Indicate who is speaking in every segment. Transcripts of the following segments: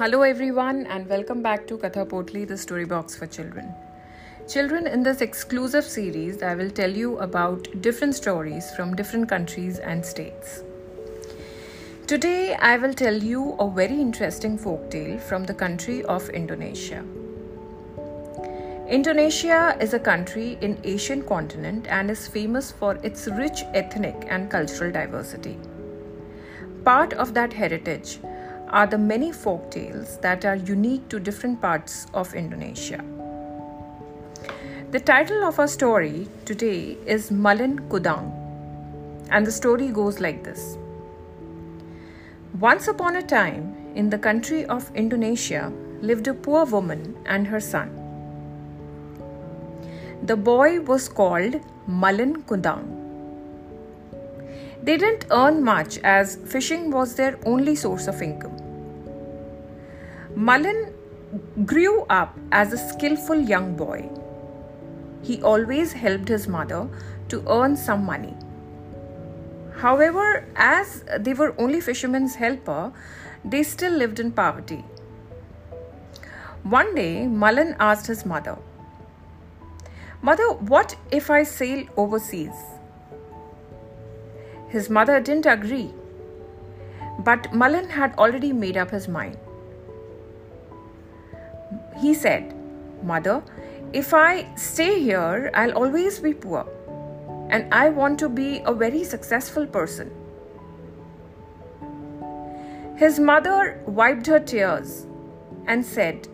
Speaker 1: Hello, everyone, and welcome back to Katha Potli, the story box for children. Children, in this exclusive series, I will tell you about different stories from different countries and states. Today, I will tell you a very interesting folk tale from the country of Indonesia. Indonesia is a country in Asian continent and is famous for its rich ethnic and cultural diversity. Part of that heritage are the many folk tales that are unique to different parts of Indonesia. The title of our story today is Malin Kundang, and the story goes like this. Once upon a time, in the country of Indonesia, lived a poor woman and her son. The boy was called Malin Kundang. They didn't earn much as fishing was their only source of income. Malin grew up as a skillful young boy. He always helped his mother to earn some money. However, as they were only fishermen's helper, they still lived in poverty. One day, Malin asked his mother, Mother, what if I sail overseas? His mother didn't agree, but Malin had already made up his mind. He said, Mother, if I stay here, I'll always be poor, and I want to be a very successful person. His mother wiped her tears and said,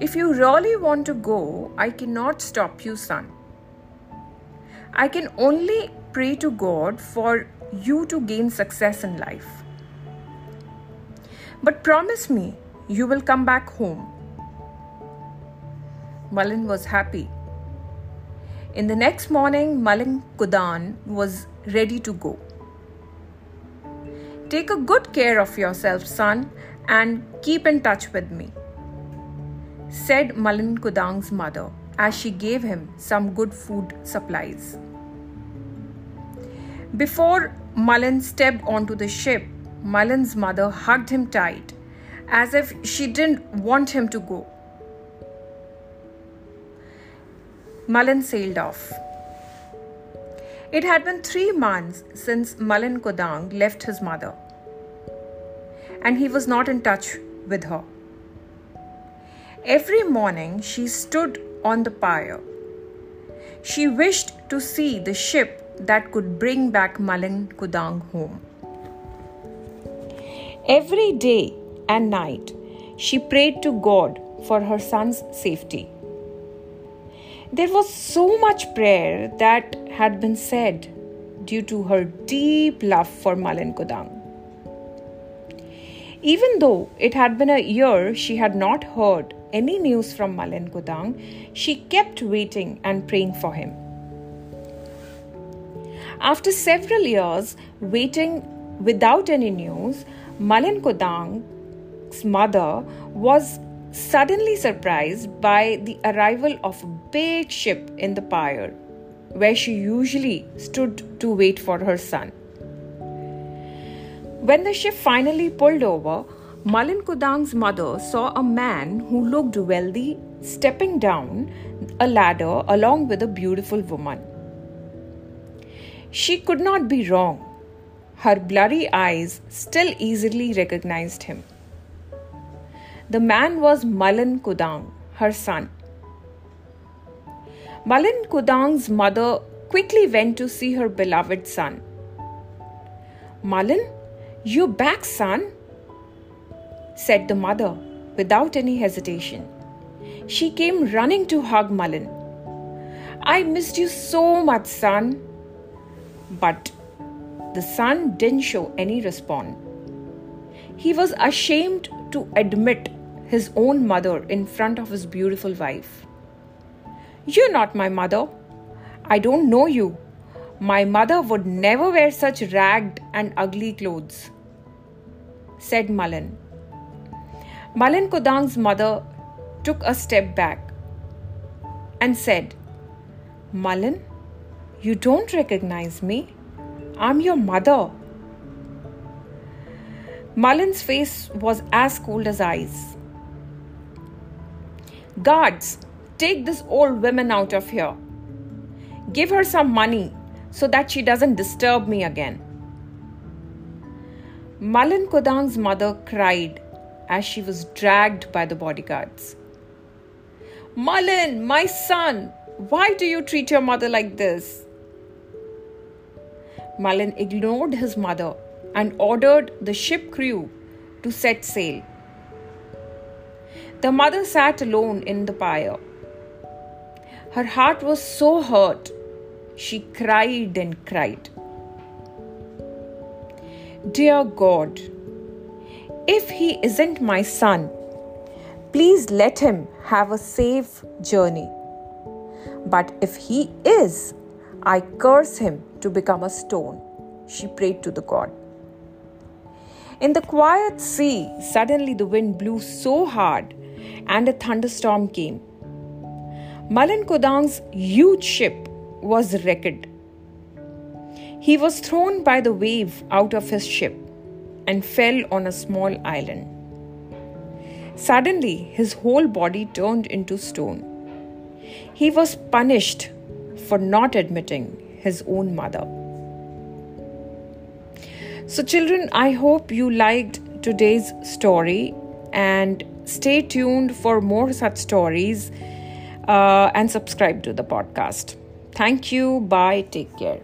Speaker 1: if you really want to go, I cannot stop you, son. I can only pray to God for you to gain success in life. But promise me you will come back home. Malin was happy. In the next morning, Malin Kundang was ready to go. Take a good care of yourself, son, and keep in touch with me said Malin Kundang's mother as she gave him some good food supplies. Before Malin stepped onto the ship, Malin's mother hugged him tight as if she didn't want him to go. Malin sailed off. It had been three months since Malin Kundang left his mother, and he was not in touch with her. Every morning she stood on the pier. She wished to see the ship that could bring back Malin Kundang home. Every day and night she prayed to God for her son's safety. There was so much prayer that had been said due to her deep love for Malin Kundang. Even though it had been a year she had not heard any news from Malin Kundang, she kept waiting and praying for him. After several years waiting without any news, Malin Kundang's mother was suddenly surprised by the arrival of a big ship in the pier where she usually stood to wait for her son. When the ship finally pulled over, Malin Kundang's mother saw a man who looked wealthy stepping down a ladder along with a beautiful woman. She could not be wrong. Her blurry eyes still easily recognized him. The man was Malin Kundang, her son. Malin Kundang's mother quickly went to see her beloved son. Malin, you back, son? said the mother without any hesitation. She came running to hug Malin. I missed you so much, son. But the son didn't show any response. He was ashamed to admit his own mother in front of his beautiful wife. You're not my mother. I don't know you. My mother would never wear such ragged and ugly clothes, said Malin. Malin Kundang's mother took a step back and said, Malin, you don't recognize me. I'm your mother. Malin's face was as cold as ice. Guards, take this old woman out of here. Give her some money so that she doesn't disturb me again. Malin Kundang's mother cried as she was dragged by the bodyguards. Malin, my son, why do you treat your mother like this? Malin ignored his mother and ordered the ship crew to set sail. The mother sat alone in the pyre. Her heart was so hurt, she cried and cried. Dear God, if he isn't my son, please let him have a safe journey. But if he is, I curse him to become a stone, she prayed to the god. In the quiet sea, suddenly the wind blew so hard and a thunderstorm came. Malin Kundang's huge ship was wrecked. He was thrown by the wave out of his ship and fell on a small island. Suddenly, his whole body turned into stone. He was punished for not admitting his own mother. So, children, I hope you liked today's story and stay tuned for more such stories uh, and subscribe to the podcast. Thank you. Bye. Take care.